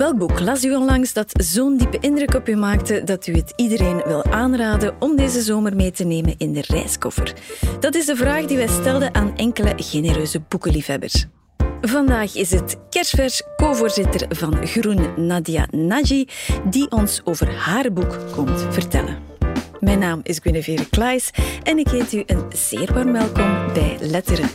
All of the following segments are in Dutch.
Welk boek las u onlangs dat zo'n diepe indruk op u maakte dat u het iedereen wil aanraden om deze zomer mee te nemen in de reiskoffer? Dat is de vraag die wij stelden aan enkele genereuze boekenliefhebbers. Vandaag is het kerstvers co-voorzitter van Groen Nadia Naji die ons over haar boek komt vertellen. Mijn naam is Guinevere Klaes en ik heet u een zeer warm welkom bij Letteren.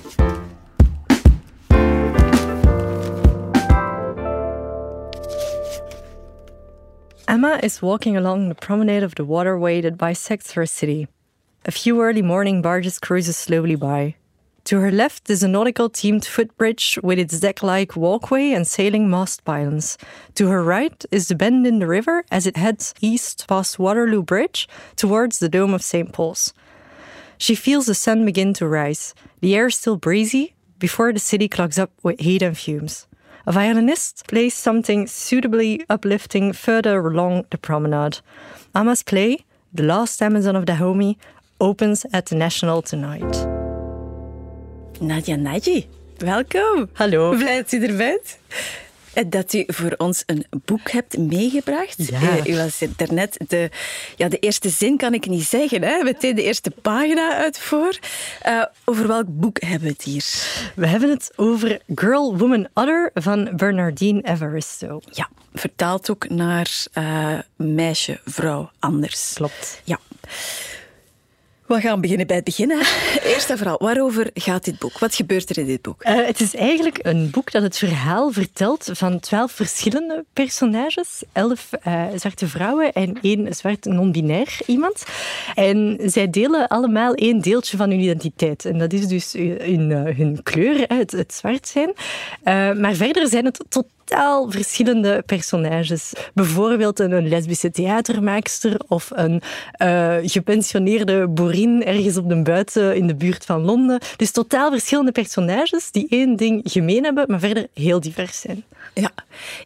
Emma is walking along the promenade of the waterway that bisects her city. A few early morning barges cruises slowly by. To her left is a nautical themed footbridge with its deck like walkway and sailing mast pylons. To her right is the bend in the river as it heads east past Waterloo Bridge towards the Dome of St. Paul's. She feels the sun begin to rise. The air still breezy before the city clogs up with heat and fumes. A violinist plays something suitably uplifting further along the promenade. Emma's play, The Last Amazon of Dahomey, opens at the National tonight. Nadia Naji, welkom. Hallo. Blij dat u er bent. Dat u voor ons een boek hebt meegebracht. Ja. Eh, U was er daarnet de, ja, de eerste zin, kan ik niet zeggen. Hè? Meteen de eerste pagina uit voor. Eh, over welk boek hebben we het hier? We hebben het over Girl, Woman, Other van Bernardine Evaristo. Ja, vertaald ook naar eh, meisje, vrouw, anders. Klopt. Ja. We gaan beginnen bij het begin. Hè. Eerst en vooral, waarover gaat dit boek? Wat gebeurt er in dit boek? Eh, het is eigenlijk een boek dat het verhaal vertelt van twaalf verschillende personages. Elf eh, zwarte vrouwen en één zwart non-binair iemand. En zij delen allemaal één deeltje van hun identiteit. En dat is dus hun, eh, hun kleur, hè, het, het zwart zijn. Eh, maar verder zijn het totaal verschillende personages. Bijvoorbeeld een, lesbische theatermaakster of een eh, gepensioneerde boerin ergens op de buiten in de buurt van Londen. Dus totaal verschillende personages die één ding gemeen hebben, maar verder heel divers zijn. Ja,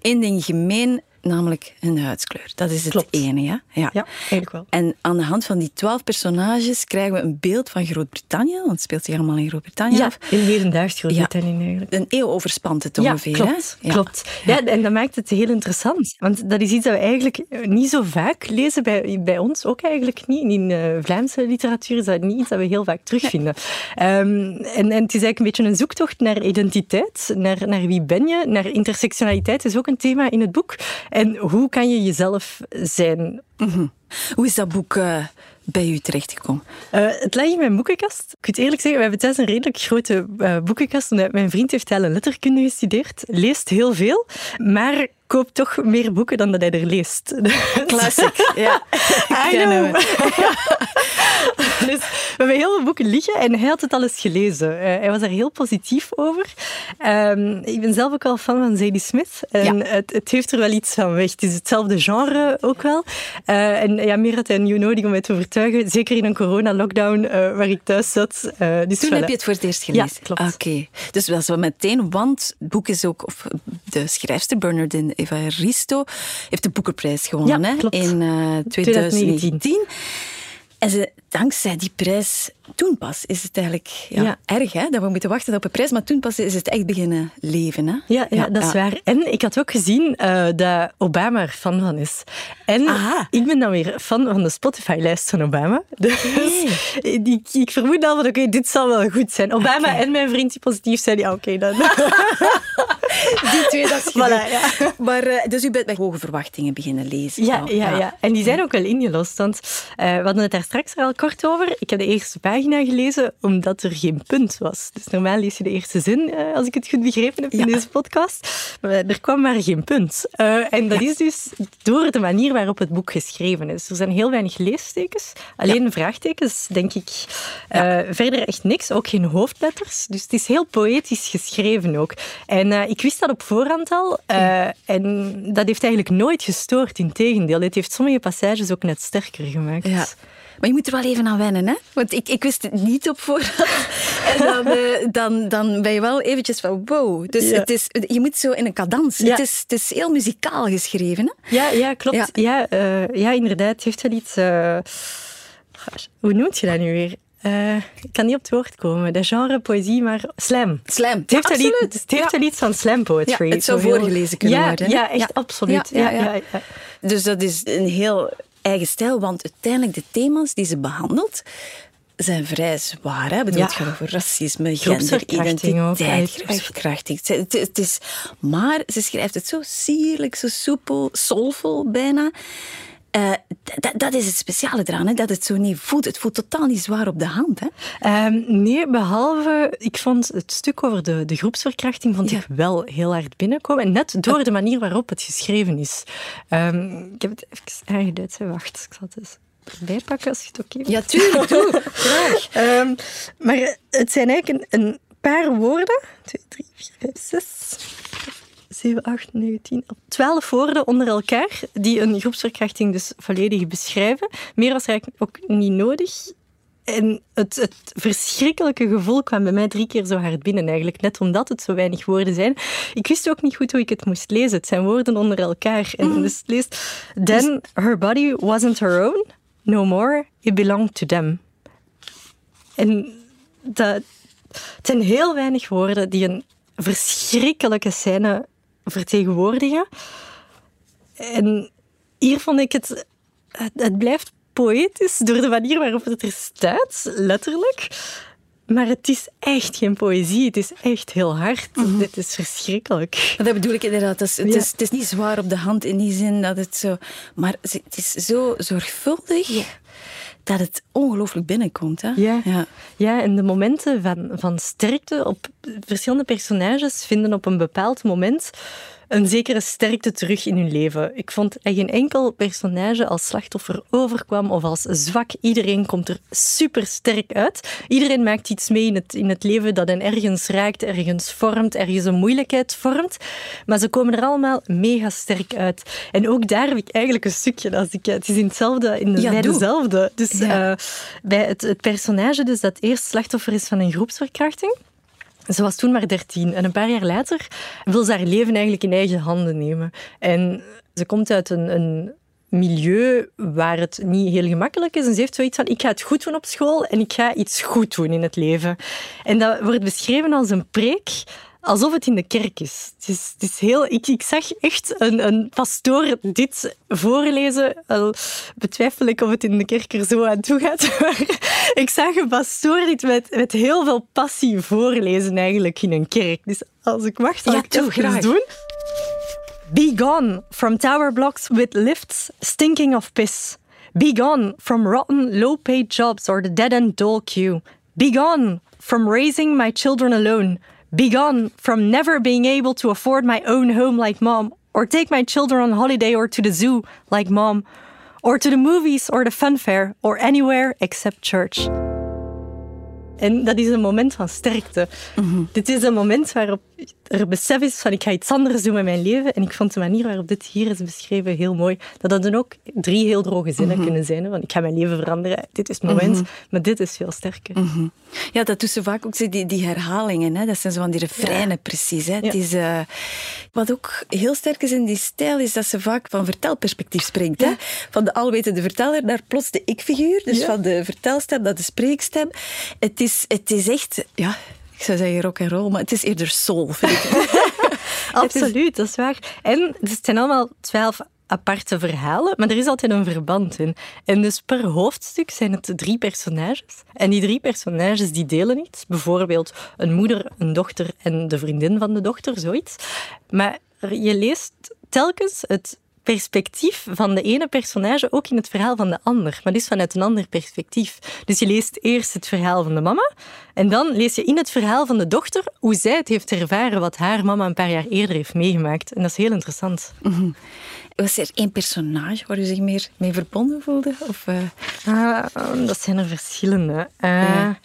één ding gemeen, namelijk hun huidskleur. Dat is het Klopt. ene, ja? ja? Ja, eigenlijk wel. En aan de hand van die twaalf personages krijgen we een beeld van Groot-Brittannië, want het speelt zich allemaal in Groot-Brittannië Ja, af. in hedendaags Groot-Brittannië eigenlijk. Een eeuw overspant het Ja, ongeveer, klopt. hè? Ja. klopt. Ja. en dat maakt het heel interessant. Want dat is iets dat we eigenlijk niet zo vaak lezen bij, bij ons, ook eigenlijk niet. In eh, Vlaamse literatuur is dat niet iets dat we heel vaak terugvinden. Ehm, en, en het is eigenlijk een beetje een zoektocht naar identiteit, naar, naar wie ben je, naar intersectionaliteit is ook een thema in het boek. En hoe kan je jezelf zijn? Hoe is dat boek eh, bij u terechtgekomen? Eh, het lag in mijn boekenkast. Ik moet eerlijk zeggen, we hebben thuis een redelijk grote eh, boekenkast. omdat Mijn vriend heeft taal en letterkunde gestudeerd, leest heel veel, maar koopt toch meer boeken dan dat hij er leest. Classic, ja. I know. dus we hebben heel veel boeken liggen en hij had het al eens gelezen. Eh, hij was daar heel positief over. Ehm, ik ben zelf ook al fan van Zadie Smith. En Ja. het, het heeft er wel iets van weg. Het is hetzelfde genre ook wel. Eh, en ja, meer had hij nu nodig om mij te overtuigen. Zeker in een corona-lockdown eh, waar ik thuis zat. Dus Toen voilà. heb je het voor het eerst gelezen? Ja, klopt. Oké. Dus wel meteen, want het boek is ook... Of de schrijfster Bernardine Evaristo heeft de Boekenprijs gewonnen Ja, hè, in eh, 2019. 2019. En ze, dankzij die prijs, toen pas is het eigenlijk ja, Ja. erg hè, dat we moeten wachten op een prijs, maar toen pas is het echt beginnen leven. Hè? Ja, ja, dat is waar. En ik had ook gezien eh, dat Obama er fan van is. En Aha. ik ben dan weer fan van de Spotify-lijst van Obama. Dus ik, ik vermoed al van, oké, dit zal wel goed zijn. Obama en mijn vriend die positief zijn, ja, oké dan. Die twee, dat is Voilà, ja. Maar, eh, dus u bent met hoge verwachtingen beginnen lezen. Ja, al. ja, ja. En die zijn ook wel ingelost. Want eh, we hadden het daar straks al kort over. Ik heb de eerste pagina gelezen omdat er geen punt was. Dus normaal lees je de eerste zin, eh, als ik het goed begrepen heb in Ja. deze podcast. Maar er kwam maar geen punt. En dat is dus door de manier waarop het boek geschreven is. Er zijn heel weinig leestekens. Alleen vraagtekens, denk ik. Verder echt niks. Ook geen hoofdletters. Dus het is heel poëtisch geschreven ook. En ik wist dat op voorhand al. eh, en dat heeft eigenlijk nooit gestoord. Integendeel, het heeft sommige passages ook net sterker gemaakt. Ja. Maar je moet er wel even aan wennen, hè? Want ik, ik wist het niet op voorhand. En dan, eh, dan, dan ben je wel eventjes van wow. Dus Ja. het is, je moet zo in een cadans. Ja. Het, is, het is heel muzikaal geschreven, hè? Ja, ja klopt. Ja. Ja, eh, ja, inderdaad. Het heeft wel iets... hoe noemt je dat nu weer? Uh, ik kan niet op het woord komen. De genre poëzie, maar slam. Slam, het heeft, ja, wel, iets, het heeft iets van slam poetry. Ja, het zou voorgelezen kunnen ja, worden. Ja, echt absoluut. Ja, ja, Dus dat is een heel eigen stijl, want uiteindelijk de thema's die ze behandelt zijn vrij zwaar. Hè? Bedoel, Het gaat over racisme, genderidentiteit, groepsverkrachting. Het, het is, maar ze schrijft het zo sierlijk, zo soepel, soulful bijna. Uh, dat is het speciale eraan, hè? dat het zo niet voelt. Het voelt totaal niet zwaar op de hand. Hè? Um, nee, behalve, ik vond het stuk over de, de groepsverkrachting vond ik wel heel hard binnenkomen. En net door de manier waarop het geschreven is. Um, ik heb het even aangeduid. Wacht, ik zal het eens erbij pakken als je het oké okay Ja, tuurlijk, doe. Graag. Um, maar het zijn eigenlijk een, een paar woorden. 2, 3, 4, 5, 6 7, 8, 9, 10, 12 woorden onder elkaar die een groepsverkrachting dus volledig beschrijven. Meer was eigenlijk ook niet nodig. En het, het, verschrikkelijke gevoel kwam bij mij drie keer zo hard binnen, eigenlijk. Net omdat het zo weinig woorden zijn. Ik wist ook niet goed hoe ik het moest lezen. Het zijn woorden onder elkaar. En mm. dus het leest... Then her body wasn't her own. No more. It belonged to them. En dat, het zijn heel weinig woorden die een verschrikkelijke scène vertegenwoordigen. En hier vond ik het... Het, blijft poëtisch door de manier waarop het er staat, letterlijk. Maar het is echt geen poëzie. Het is echt heel hard. Mm Dit is verschrikkelijk. Dat bedoel ik inderdaad. Het is, het, is, het is, niet zwaar op de hand in die zin dat het zo... Maar het is zo zorgvuldig dat het ongelooflijk binnenkomt. Hè? Ja. ja. Ja. en de momenten van, van sterkte op verschillende personages vinden op een bepaald moment een zekere sterkte terug in hun leven. Ik vond dat geen enkel personage als slachtoffer overkwam of als zwak. Iedereen komt er super sterk uit. Iedereen maakt iets mee in het, in het leven dat hen ergens raakt, ergens vormt, ergens een moeilijkheid vormt. Maar ze komen er allemaal mega sterk uit. En ook daar heb ik eigenlijk een stukje. Als ik, het is in hetzelfde, in ja, bij dezelfde. Dus ja. uh, bij het, het personage dus dat eerst slachtoffer is van een groepsverkrachting. Ze was toen maar dertien en een paar jaar later wil ze haar leven eigenlijk in eigen handen nemen. En ze komt uit een, een milieu waar het niet heel gemakkelijk is. En ze heeft zoiets van, ik ga het goed doen op school en ik ga iets goed doen in het leven. En dat wordt beschreven als een preek alsof het in de kerk is. Het is, het is heel, ik, ik zag echt een, een pastoor dit voorlezen. Al betwijfel ik of het in de kerk er zo aan toe gaat. Maar ik zag een pastoor dit met, met heel veel passie voorlezen eigenlijk in een kerk. Dus als ik mag, zal ja, ik het graag doen. Be gone from tower blocks with lifts stinking of piss. Be gone from rotten, low-paid jobs or the dead-end dole queue. Be gone from raising my children alone. Be gone from never being able to afford my own home like mom, or take my children on holiday or to the zoo like mom, or to the movies or the fun fair, or anywhere except church. En dat is een moment van sterkte. Mm Dit is een moment waarop er besef is van ik ga iets anders doen met mijn leven. En ik vond de manier waarop dit hier is beschreven heel mooi. Dat dat dan ook drie heel droge zinnen mhm. kunnen zijn. Van ik ga mijn leven veranderen. Dit is het moment. Mhm. Maar dit is veel sterker. Mhm. Ja, dat doen ze vaak ook. Die, die herhalingen. Hè? Dat zijn zo van die refreinen precies. Hè? Het is, uh, wat ook heel sterk is in die stijl, is dat ze vaak van vertelperspectief spreekt. Hè? Van de alwetende verteller naar plots de ik-figuur. Dus van de vertelstem naar de spreekstem. Het is, het is echt... Ja, ik zou zeggen rock en roll, maar het is eerder soul, vind ik. Absoluut, dat is waar. En het zijn allemaal twaalf aparte verhalen, maar er is altijd een verband in. En dus per hoofdstuk zijn het drie personages. En die drie personages die delen iets. Bijvoorbeeld een moeder, een dochter en de vriendin van de dochter, zoiets. Maar je leest telkens het perspectief van de ene personage ook in het verhaal van de ander, maar dus vanuit een ander perspectief. Dus je leest eerst het verhaal van de mama en dan lees je in het verhaal van de dochter hoe zij het heeft ervaren wat haar mama een paar jaar eerder heeft meegemaakt. En dat is heel interessant. Mm Was er één personage waar u zich meer mee verbonden voelde? Of, uh... dat zijn er verschillende. Uh, ja.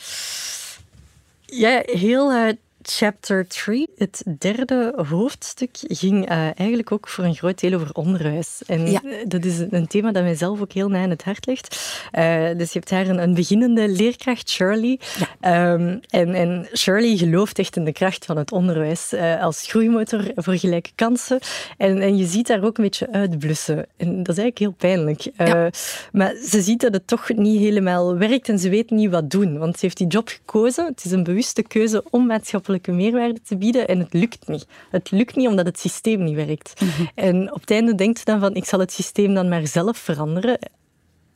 ja. heel uh, chapter 3, het derde hoofdstuk, ging uh, eigenlijk ook voor een groot deel over onderwijs. En ja. dat is een thema dat mij zelf ook heel na in het hart ligt. Uh, dus je hebt daar een, een beginnende leerkracht, Shirley. Ja. Um, en, en, Shirley gelooft echt in de kracht van het onderwijs uh, als groeimotor voor gelijke kansen. En, en, je ziet daar ook een beetje uitblussen. En dat is eigenlijk heel pijnlijk. Ja. Maar ze ziet dat het toch niet helemaal werkt en ze weet niet wat doen. Want ze heeft die job gekozen. Het is een bewuste keuze om maatschappelijke meerwaarde te bieden en het lukt niet. Het lukt niet omdat het systeem niet werkt. En op het einde denkt ze dan van ik zal het systeem dan maar zelf veranderen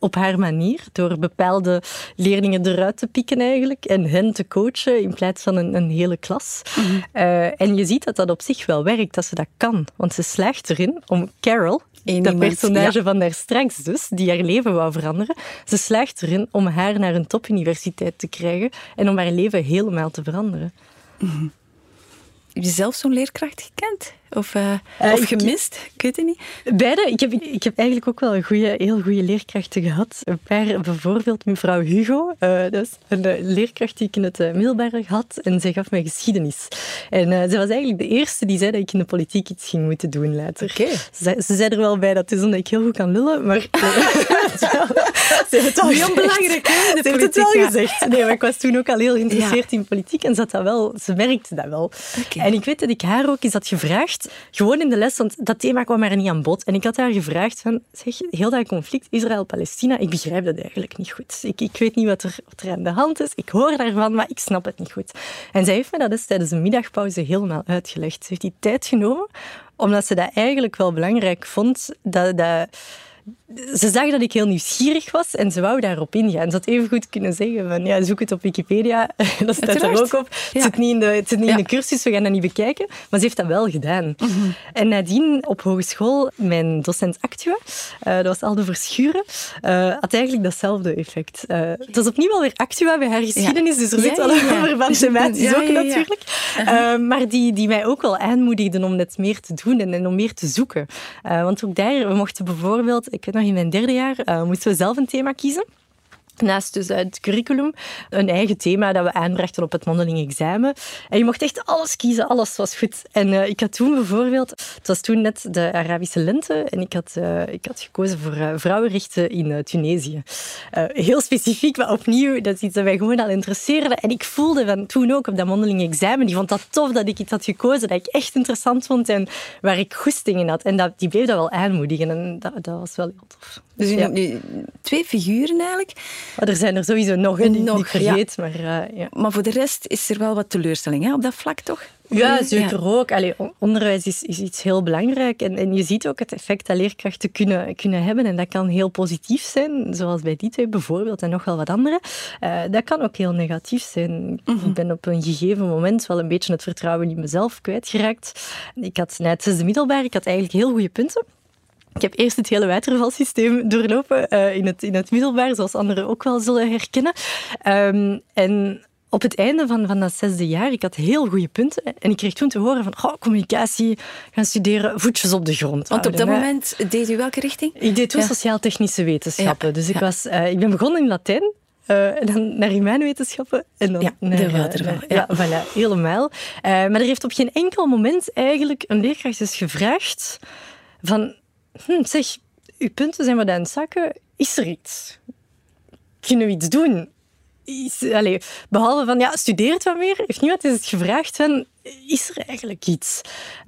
op haar manier, door bepaalde leerlingen eruit te pikken eigenlijk en hen te coachen in plaats van een, een hele klas. Uh, en je ziet dat dat op zich wel werkt, dat ze dat kan. Want ze slaagt erin om Carol, Eén dat personage ja. van daar straks dus, die haar leven wou veranderen, ze slaagt erin om haar naar een topuniversiteit te krijgen en om haar leven helemaal te veranderen. Mm Heb je zelf zo'n leerkracht gekend? Of, uh, uh, of gemist? Ik, ik, weet het niet. Beide. Ik heb, ik heb eigenlijk ook wel een goede, heel goede leerkrachten gehad. Een paar, bijvoorbeeld mevrouw Hugo. Uh, dat is een leerkracht die ik in het middelbare had. En zij gaf mij geschiedenis. En ze was eigenlijk de eerste die zei dat ik in de politiek iets ging moeten doen later. Okay. Ze, ze, zei er wel bij dat het is omdat ik heel goed kan lullen, maar... ze heeft het al heel belangrijk, Ze heeft het wel gezegd. Nee, maar ik was toen ook al heel geïnteresseerd ja. in politiek en ze, dat wel, ze merkte dat wel. Okay. En ik weet dat ik haar ook eens had gevraagd gewoon in de les, want dat thema kwam er niet aan bod. En ik had haar gevraagd van, zeg, heel dat conflict Israël-Palestina, ik begrijp dat eigenlijk niet goed. Ik, ik weet niet wat er, aan de hand is. Ik hoor daarvan, maar ik snap het niet goed. En zij heeft me dat eens tijdens een middagpauze helemaal uitgelegd. Ze heeft die tijd genomen, omdat ze dat eigenlijk wel belangrijk vond, dat... dat ze zag dat ik heel nieuwsgierig was en ze wou daarop ingaan. Ze had even goed kunnen zeggen van ja, zoek het op Wikipedia. dat staat er ook op. Het zit niet, in de, het zit niet in de cursus, we gaan dat niet bekijken. Maar ze heeft dat wel gedaan. Mhm. En nadien op hogeschool, mijn docent Actua, uh, dat was Aldo Verschuren, uh, had eigenlijk datzelfde effect. Uh, het was opnieuw alweer Actua bij haar geschiedenis, dus er zit al over van thematisch ook natuurlijk. -huh. maar die, die mij ook wel aanmoedigden om net meer te doen en, en om meer te zoeken. want ook daar, we mochten bijvoorbeeld, ik weet nog in mijn derde jaar, uh, moesten we zelf een thema kiezen. Naast dus het curriculum, een eigen thema dat we aanbrachten op het mondeling examen. En je mocht echt alles kiezen, alles was goed. En uh, ik had toen bijvoorbeeld, het was toen net de Arabische lente, en ik had, uh, ik had gekozen voor uh, vrouwenrechten in Tunesië. heel specifiek, maar opnieuw, dat is iets dat mij gewoon al interesseerde. En ik voelde van toen ook op dat mondeling examen, die vond dat tof dat ik iets had gekozen dat ik echt interessant vond en waar ik goesting in had. En dat, die bleef dat wel aanmoedigen en dat, dat was wel heel tof. Dus je ja. nu twee figuren eigenlijk. Maar er zijn er sowieso nog een die nog, ik vergeet. Ja. Maar, uh, ja. maar voor de rest is er wel wat teleurstelling hè, op dat vlak, toch? Ja, zeker ook. Allee, onderwijs is, is iets heel belangrijk. En, en je ziet ook het effect dat leerkrachten kunnen, kunnen hebben. En dat kan heel positief zijn, zoals bij die twee bijvoorbeeld en nog wel wat andere. Uh, dat kan ook heel negatief zijn. Mm -hmm. Ik ben op een gegeven moment wel een beetje het vertrouwen in mezelf kwijtgeraakt. Ik had net zesde middelbaar, ik had eigenlijk heel goede punten. Ik heb eerst het hele watervalsysteem doorlopen uh, in, het, in het middelbaar, zoals anderen ook wel zullen herkennen. Um, en op het einde van, van dat zesde jaar, ik had heel goede punten. En ik kreeg toen te horen van, oh, communicatie, gaan studeren, voetjes op de grond. Want op dat moment deed u welke richting? Ik deed toen ja. sociaal-technische wetenschappen. Ja. Dus ik, was, uh, ik ben begonnen in Latijn. Uh, en dan naar humaanwetenschappen en dan ja, naar, de waterval. Uh, ja, voilà, helemaal. Uh, maar er heeft op geen enkel moment eigenlijk een leerkracht eens gevraagd van hm, zeg, uw punten zijn wat aan het zakken. Is er iets? Kunnen we iets doen? Is, allez, behalve van, ja, studeert wat meer. Heeft niemand eens gevraagd van, is er eigenlijk iets?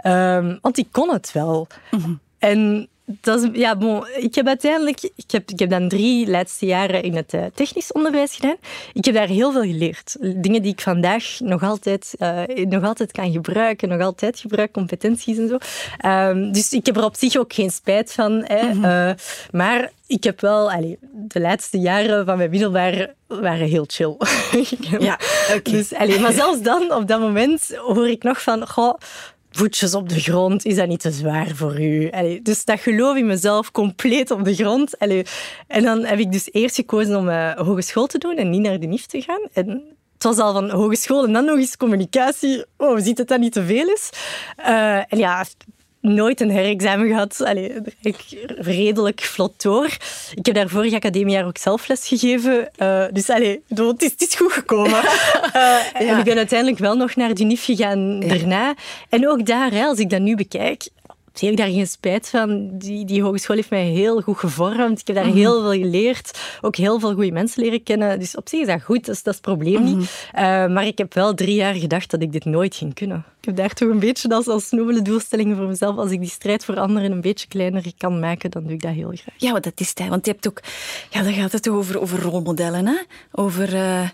Um, want ik kon het wel. Mm -hmm. En dat is, ja, bon, ik heb uiteindelijk, ik heb, ik heb dan drie laatste jaren in het uh, technisch onderwijs gedaan. Ik heb daar heel veel geleerd. Dingen die ik vandaag nog altijd, uh, nog altijd kan gebruiken, nog altijd gebruik, competenties en zo. Um, dus ik heb er op zich ook geen spijt van. Hè. Mm -hmm. uh, maar ik heb wel, de laatste jaren van mijn middelbaar waren heel chill. ja, okay. dus, allee, maar zelfs dan, op dat moment, hoor ik nog van, goh, voetjes op de grond, is dat niet te zwaar voor u? Allee, dus dat geloof in mezelf compleet op de grond. En dan heb ik dus eerst gekozen om uh, hogeschool te doen en niet naar de NIF te gaan. En het was al van hogeschool en dan nog eens communicatie. Oh, ziet het dat niet te veel is? Uh, en ja, nooit een herexamen gehad. Allee, ik redelijk vlot door. Ik heb daar vorig academiejaar ook zelf les gegeven. Uh, dus allee, het, is, het is goed gekomen. uh, En ik ben uiteindelijk wel nog naar de NIF gegaan daarna. En ook daar, hè, als ik dat nu bekijk, heb ik daar geen spijt van. Die, die hogeschool heeft mij heel goed gevormd. Ik heb daar mhm. heel veel geleerd. Ook heel veel goede mensen leren kennen. Dus op zich is dat goed, dat is, dat is het probleem niet. Mhm. Eh, maar ik heb wel drie jaar gedacht dat ik dit nooit ging kunnen. Ik heb daar toch een beetje als, als nobele doelstelling voor mezelf. Als ik die strijd voor anderen een beetje kleiner kan maken, dan doe ik dat heel graag. Ja, dat is het. Want je hebt ook... Ja, dan gaat het over, over rolmodellen. Hè? Over... Uh,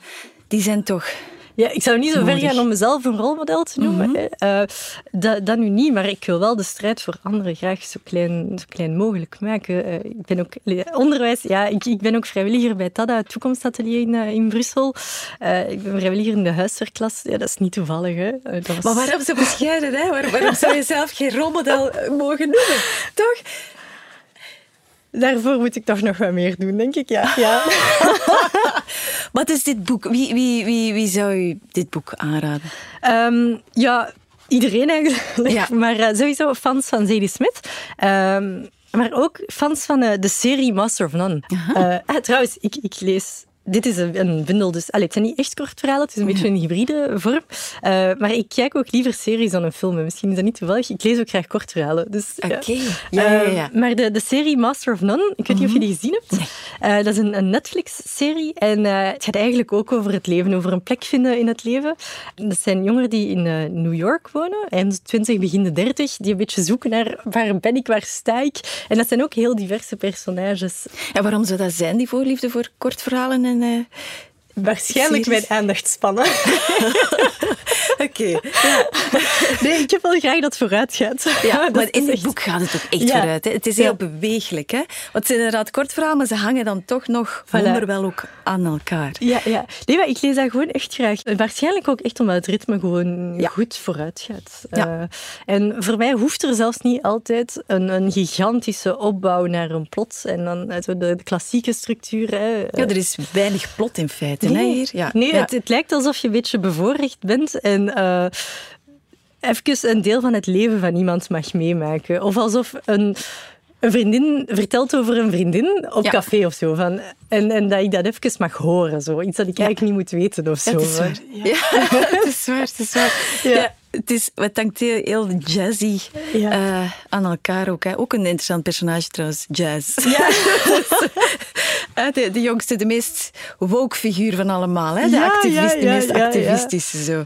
die zijn toch ja, ik zou niet zo ver gaan om mezelf een rolmodel te noemen. Mm dat, dat nu niet, maar ik wil wel de strijd voor anderen graag zo klein, zo klein mogelijk maken. Uh, ik ben ook onderwijs, ja, ik, ik ben ook vrijwilliger bij TADA, het toekomstatelier in, uh, in Brussel. ik ben vrijwilliger in de huiswerkklas. Ja, dat is niet toevallig. Hè. Dat was... Maar waarom zo bescheiden? Hè? Waar, waarom zou je zelf geen rolmodel mogen noemen? Toch? Daarvoor moet ik toch nog wat meer doen, denk ik. Ja. ja. Wat is dit boek? Wie, wie, wie, wie zou u dit boek aanraden? Um, ja, iedereen eigenlijk. Ja. Maar uh, sowieso fans van Zadie Smith. Um, maar ook fans van uh, de serie Master of None. Uh, trouwens, ik, ik lees dit is een, bundel, dus allee, het zijn niet echt kort verhalen, het is een beetje een hybride vorm. Uh, maar ik kijk ook liever series dan een film. Misschien is dat niet toevallig. Ik lees ook graag kort verhalen. Dus, Oké. Ja, ja, ja, uh, maar de, de serie Master of None, ik weet niet of je die gezien hebt. Uh, dat is een, een Netflix-serie en het gaat eigenlijk ook over het leven, over een plek vinden in het leven. Dat zijn jongeren die in New York wonen, eind 20, begin de 30, die een beetje zoeken naar waar ben ik, waar sta ik. En dat zijn ook heel diverse personages. En waarom zou dat zijn, die voorliefde voor kortverhalen en uh, Waarschijnlijk mijn aandachtspannen. Oké. Ja. Nee, ik heb wel graag dat het vooruit gaat. Ja, maar in het boek gaat het ook echt vooruit. Hè? Het is heel bewegelijk. Hè? Want het zijn inderdaad kort verhalen, maar ze hangen dan toch nog voilà. wel ook aan elkaar. Ja, ja. Nee, maar ik lees dat gewoon echt graag. Waarschijnlijk ook echt omdat het ritme gewoon goed vooruit gaat. Ja. Uh, en voor mij hoeft er zelfs niet altijd een, een gigantische opbouw naar een plot. En dan de, de, klassieke structuur. Hè. Ja, er is weinig plot in feite. Nee, hier. Ja. nee het, het, lijkt alsof je een beetje bevoorrecht bent en uh, even een deel van het leven van iemand mag meemaken. Of alsof een, een vriendin vertelt over een vriendin op café of zo. Van, en, en dat ik dat even mag horen. Zo. Iets dat ik eigenlijk niet moet weten of zo. Het is waar. Ja. het is waar. Het is waar. Ja. Het, is, het hangt heel, heel jazzy uh, aan elkaar ook. Hè. Ook een interessant personage trouwens, Jazz. Ja. de, de jongste, de meest woke figuur van allemaal. Hè? De activist, de meest activistische. Zo.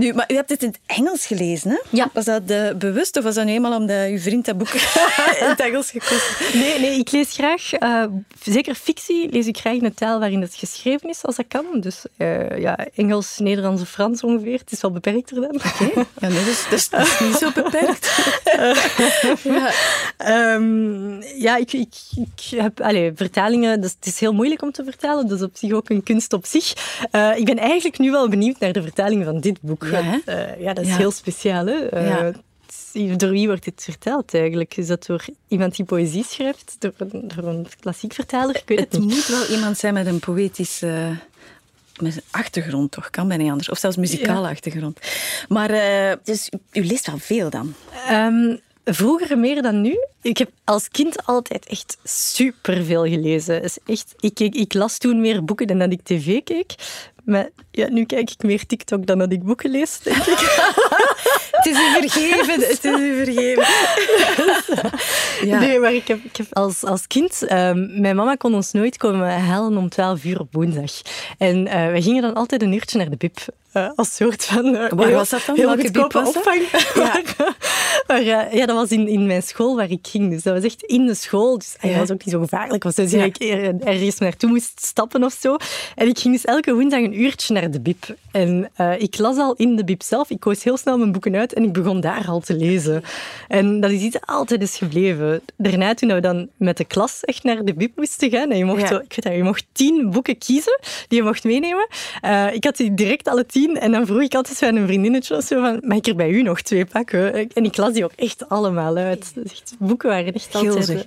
Nu, maar u hebt het in het Engels gelezen, hè? Ja. Was dat bewust of was dat nu eenmaal omdat uw vriend dat boek in het Engels gekozen Nee, nee, ik lees graag, uh, zeker fictie, lees ik graag in de taal waarin het geschreven is, als dat kan. Dus uh, ja, Engels, Nederlands of Frans ongeveer. Het is wel beperkter dan. Oké. Ja, nee, dus, dus, dat is niet zo beperkt. ja, um, ja ik, ik, ik heb allez, vertalingen, dus het is heel moeilijk om te vertalen, dus op zich ook een kunst op zich. Uh, ik ben eigenlijk nu wel benieuwd naar de vertaling van dit boek. Ja, uh, ja dat is heel speciaal. Hè? Uh, door wie wordt dit verteld eigenlijk? Is dat door iemand die poëzie schrijft? Door een, door een klassiek vertaler? Ik weet het, het moet wel iemand zijn met een poëtische met een achtergrond, toch? Kan bijna niet anders. Of zelfs muzikale achtergrond. Maar uh, dus, u leest wel veel dan? Um, vroeger meer dan nu. Ik heb als kind altijd echt superveel gelezen. Is echt, ik, ik, ik, las toen meer boeken dan dat ik tv keek. Maar ja, nu kijk ik meer TikTok dan dat ik boeken lees, denk ik. het is u vergeven, het is u vergeven. ja. Nee, maar ik heb, ik heb als, als kind... Um, mijn mama kon ons nooit komen halen om 12 uur op woensdag. En uh, wij gingen dan altijd een uurtje naar de bib. Uh, als soort van... Uh, Waar was dat dan? Welke bib was opvang. Ja. maar ja, dat was in, in mijn school waar ik ging. Dus dat was echt in de school. Dus ja. dat was ook niet zo gevaarlijk. Was dus ja. ik er, ergens naartoe moest stappen of zo. En ik ging dus elke woensdag een uurtje naar de bib. En ik las al in de bib zelf. Ik koos heel snel mijn boeken uit en ik begon daar al te lezen. En dat is iets dat altijd is gebleven. Daarna, toen we dan met de klas echt naar de bib moesten gaan, en je mocht, zo, ik weet dat, je mocht tien boeken kiezen die je mocht meenemen. Ik had die direct alle tien tien. En dan vroeg ik altijd bij een vriendinnetje zo van, mag ik er bij u nog twee pakken? En ik las die ook echt allemaal uit. Echt, boeken waren echt altijd...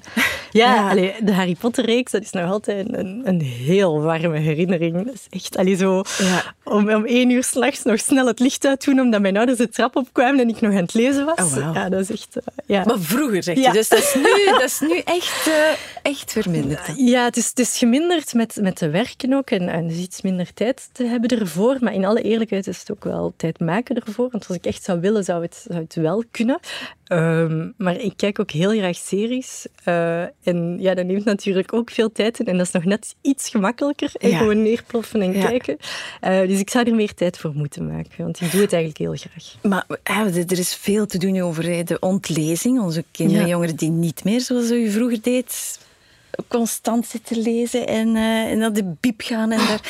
Ja, ja. Allee, de Harry Potter-reeks, dat is nog altijd een, een heel warme herinnering. Dat is echt allee, zo... Ja. Om, om één uur s'nachts nog snel het licht uit doen, omdat mijn ouders de trap opkwamen en ik nog aan het lezen was. Oh, wow. Ja, dat is echt... Uh, ja. Maar vroeger, zeg je. Dus dat is nu, dat is nu echt, uh, echt verminderd. Ja, het is, het is geminderd met, met de werken ook en, en dus iets minder tijd te hebben ervoor. Maar in alle eerlijkheid is het ook wel tijd maken ervoor. Want als ik echt zou willen, zou het, zou het wel kunnen. Um, maar ik kijk ook heel graag series. Uh, en ja, dat neemt natuurlijk ook veel tijd in. En dat is nog net iets gemakkelijker. En ja. gewoon neerploffen en ja. kijken. Uh, dus ik zou er meer tijd voor moeten maken. Want ik doe het eigenlijk heel graag. Maar er is veel te doen over de ontlezing. Onze kinderen en jongeren die niet meer zoals u vroeger deed constant zitten lezen en, uh, en naar de biep gaan en daar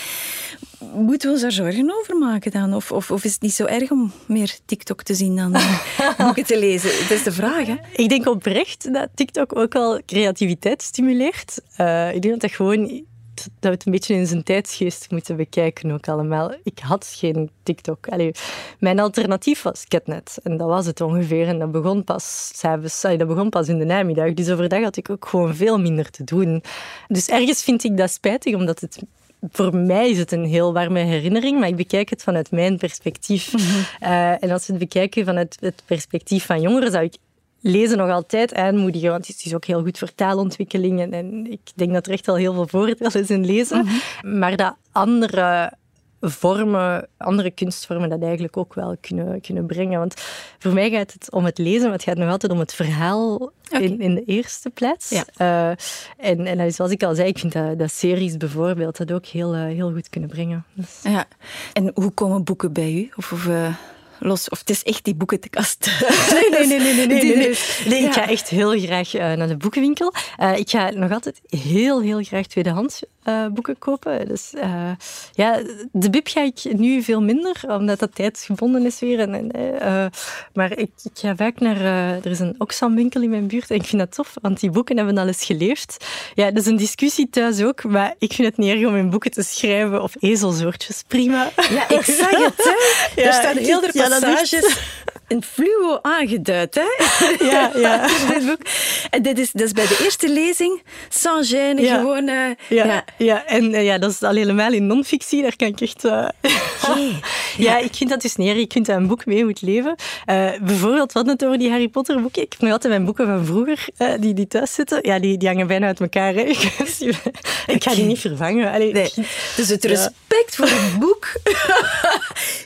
moeten we ons daar zorgen over maken dan? Of, of, of, is het niet zo erg om meer TikTok te zien dan boeken te lezen? Dat is de vraag, hè? Ik denk oprecht dat TikTok ook wel creativiteit stimuleert. Uh, ik denk dat dat gewoon dat we het een beetje in zijn tijdsgeest moeten bekijken ook allemaal. Ik had geen TikTok. Allee, mijn alternatief was Ketnet. En dat was het ongeveer. En dat begon pas, dat begon pas in de namiddag. Dus overdag had ik ook gewoon veel minder te doen. Dus ergens vind ik dat spijtig, omdat het voor mij is het een heel warme herinnering, maar ik bekijk het vanuit mijn perspectief. Mm -hmm. uh, en als we het bekijken vanuit het perspectief van jongeren, zou ik lezen nog altijd aanmoedigen, want het is ook heel goed voor taalontwikkelingen en ik denk dat er echt wel heel veel voordeel is in lezen. Mm -hmm. Maar dat andere vormen, andere kunstvormen dat eigenlijk ook wel kunnen, kunnen brengen. Want voor mij gaat het om het lezen, maar het gaat nog altijd om het verhaal okay. in, in de eerste plaats. Ja. Uh, en, en zoals ik al zei, ik vind dat, dat series bijvoorbeeld dat ook heel, uh, heel goed kunnen brengen. Dus. Ja. En hoe komen boeken bij u? Of, of uh los. Of het is echt die boekenkast. Nee, nee, nee. nee, nee, nee, nee. nee ik ga echt heel graag uh, naar de boekenwinkel. Uh, ik ga nog altijd heel, heel graag tweedehands uh, boeken kopen. Dus ja, de bib ga ik nu veel minder, omdat dat tijdsgebonden is weer. En, en maar ik, ik, ga vaak naar... er is een Oxfam-winkel in mijn buurt en ik vind dat tof, want die boeken hebben al eens geleefd. Ja, dat is een discussie thuis ook, maar ik vind het niet erg om in boeken te schrijven of ezelsoortjes. Prima. Ja, ik zag het. Hè. Ja, er staat heel de passages in fluo aangeduid. Hè? Ja, ja. en dit is, dat is bij de eerste lezing, sans gêne, ja. gewoon... Uh, ja, ja. ja, en uh, ja, dat is al helemaal in non-fictie, daar kan ik echt... Uh, okay. ja. ik vind dat dus neer. Je kunt een boek mee moet leven. bijvoorbeeld, wat het over die Harry Potter boeken. Ik heb nog altijd mijn boeken van vroeger, die, die thuis zitten. Ja, die, die hangen bijna uit elkaar. Hè. ik ga die niet vervangen. Allee, nee. Dus het respect voor het boek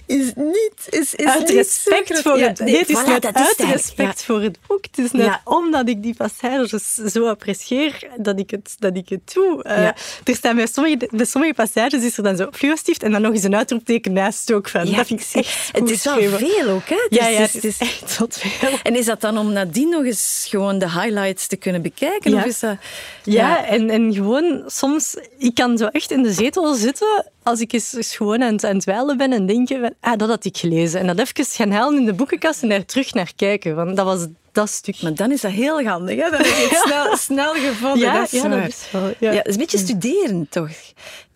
is niet... Is, is uit respect voor het nee, het is voilà, net uit respect ja. voor het boek. Het is net ja. omdat ik die passages zo apprecieer dat ik het, dat ik het doe. Uh, ja. Er staan bij sommige, bij sommige passages is er dan zo fluostift en dan nog eens een uitroepteken naast ook van. dat vind ik echt Het is wel veel ook, hè? Ja, ja, het, is, het is echt wat veel. En is dat dan om nadien nog eens gewoon de highlights te kunnen bekijken? Ja, of is dat... ja, En, en gewoon soms... Ik kan zo echt in de zetel zitten als ik eens, gewoon aan het, aan het wijlen ben en denken, ah, dat had ik gelezen. En dat even gaan halen in de boekenkast en daar terug naar kijken. Want dat was dat stuk. Maar dan is dat heel handig, hè? Dan heb je het snel, snel gevonden. Ja, dat is, ja, dat is wel. Ja. Ja, het is een beetje studeren, toch?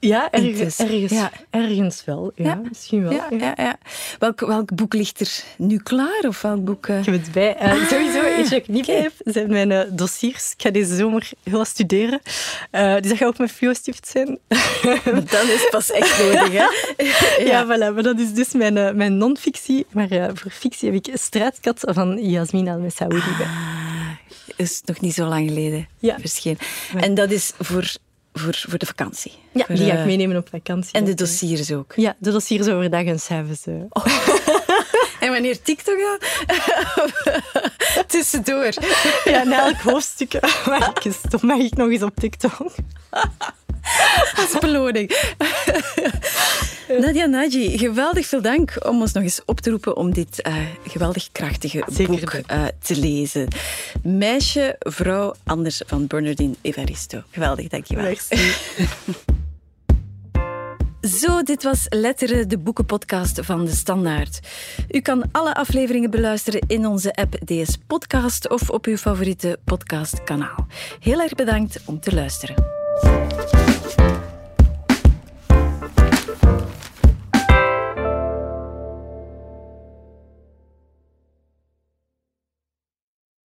Ja, ergens, ergens, ja. ergens wel. Ja, ja. misschien wel. Ja, ja. Ja, Welk, welk boek ligt er nu klaar? Of welk boek? Uh... Ik heb het bij. Uh, ah, sowieso, ik niet okay. heb, zijn mijn uh, dossiers. Ik ga deze zomer heel wat studeren. dus dat gaat ook met fluostift zijn. dan is pas echt nodig, hè? ja, voilà. Maar dat is dus mijn, mijn non-fictie. Maar voor fictie heb ik Straatkat van Yasmin Al-Messaoudi bij. Ah, is nog niet zo lang geleden ja. verschenen. En dat is voor voor, voor de vakantie. Ja, voor, die ga ik meenemen op vakantie. En de dossiers ook. Ja, de dossiers overdag en s'avonds. Uh. Oh. en wanneer TikTok dan? Tussendoor. Ja, na elk hoofdstuk mag ik, mag ik nog eens op TikTok. Als beloning. Nadia Naji, geweldig veel dank om ons nog eens op te roepen om dit uh, geweldig krachtige Zeker boek uh, te lezen. Meisje, vrouw, anders van Bernardine Evaristo. Geweldig, dankjewel. Merci. Zo, dit was Letteren, de boekenpodcast van De Standaard. U kan alle afleveringen beluisteren in onze app DS Podcast of op uw favoriete podcastkanaal. Heel erg bedankt om te luisteren.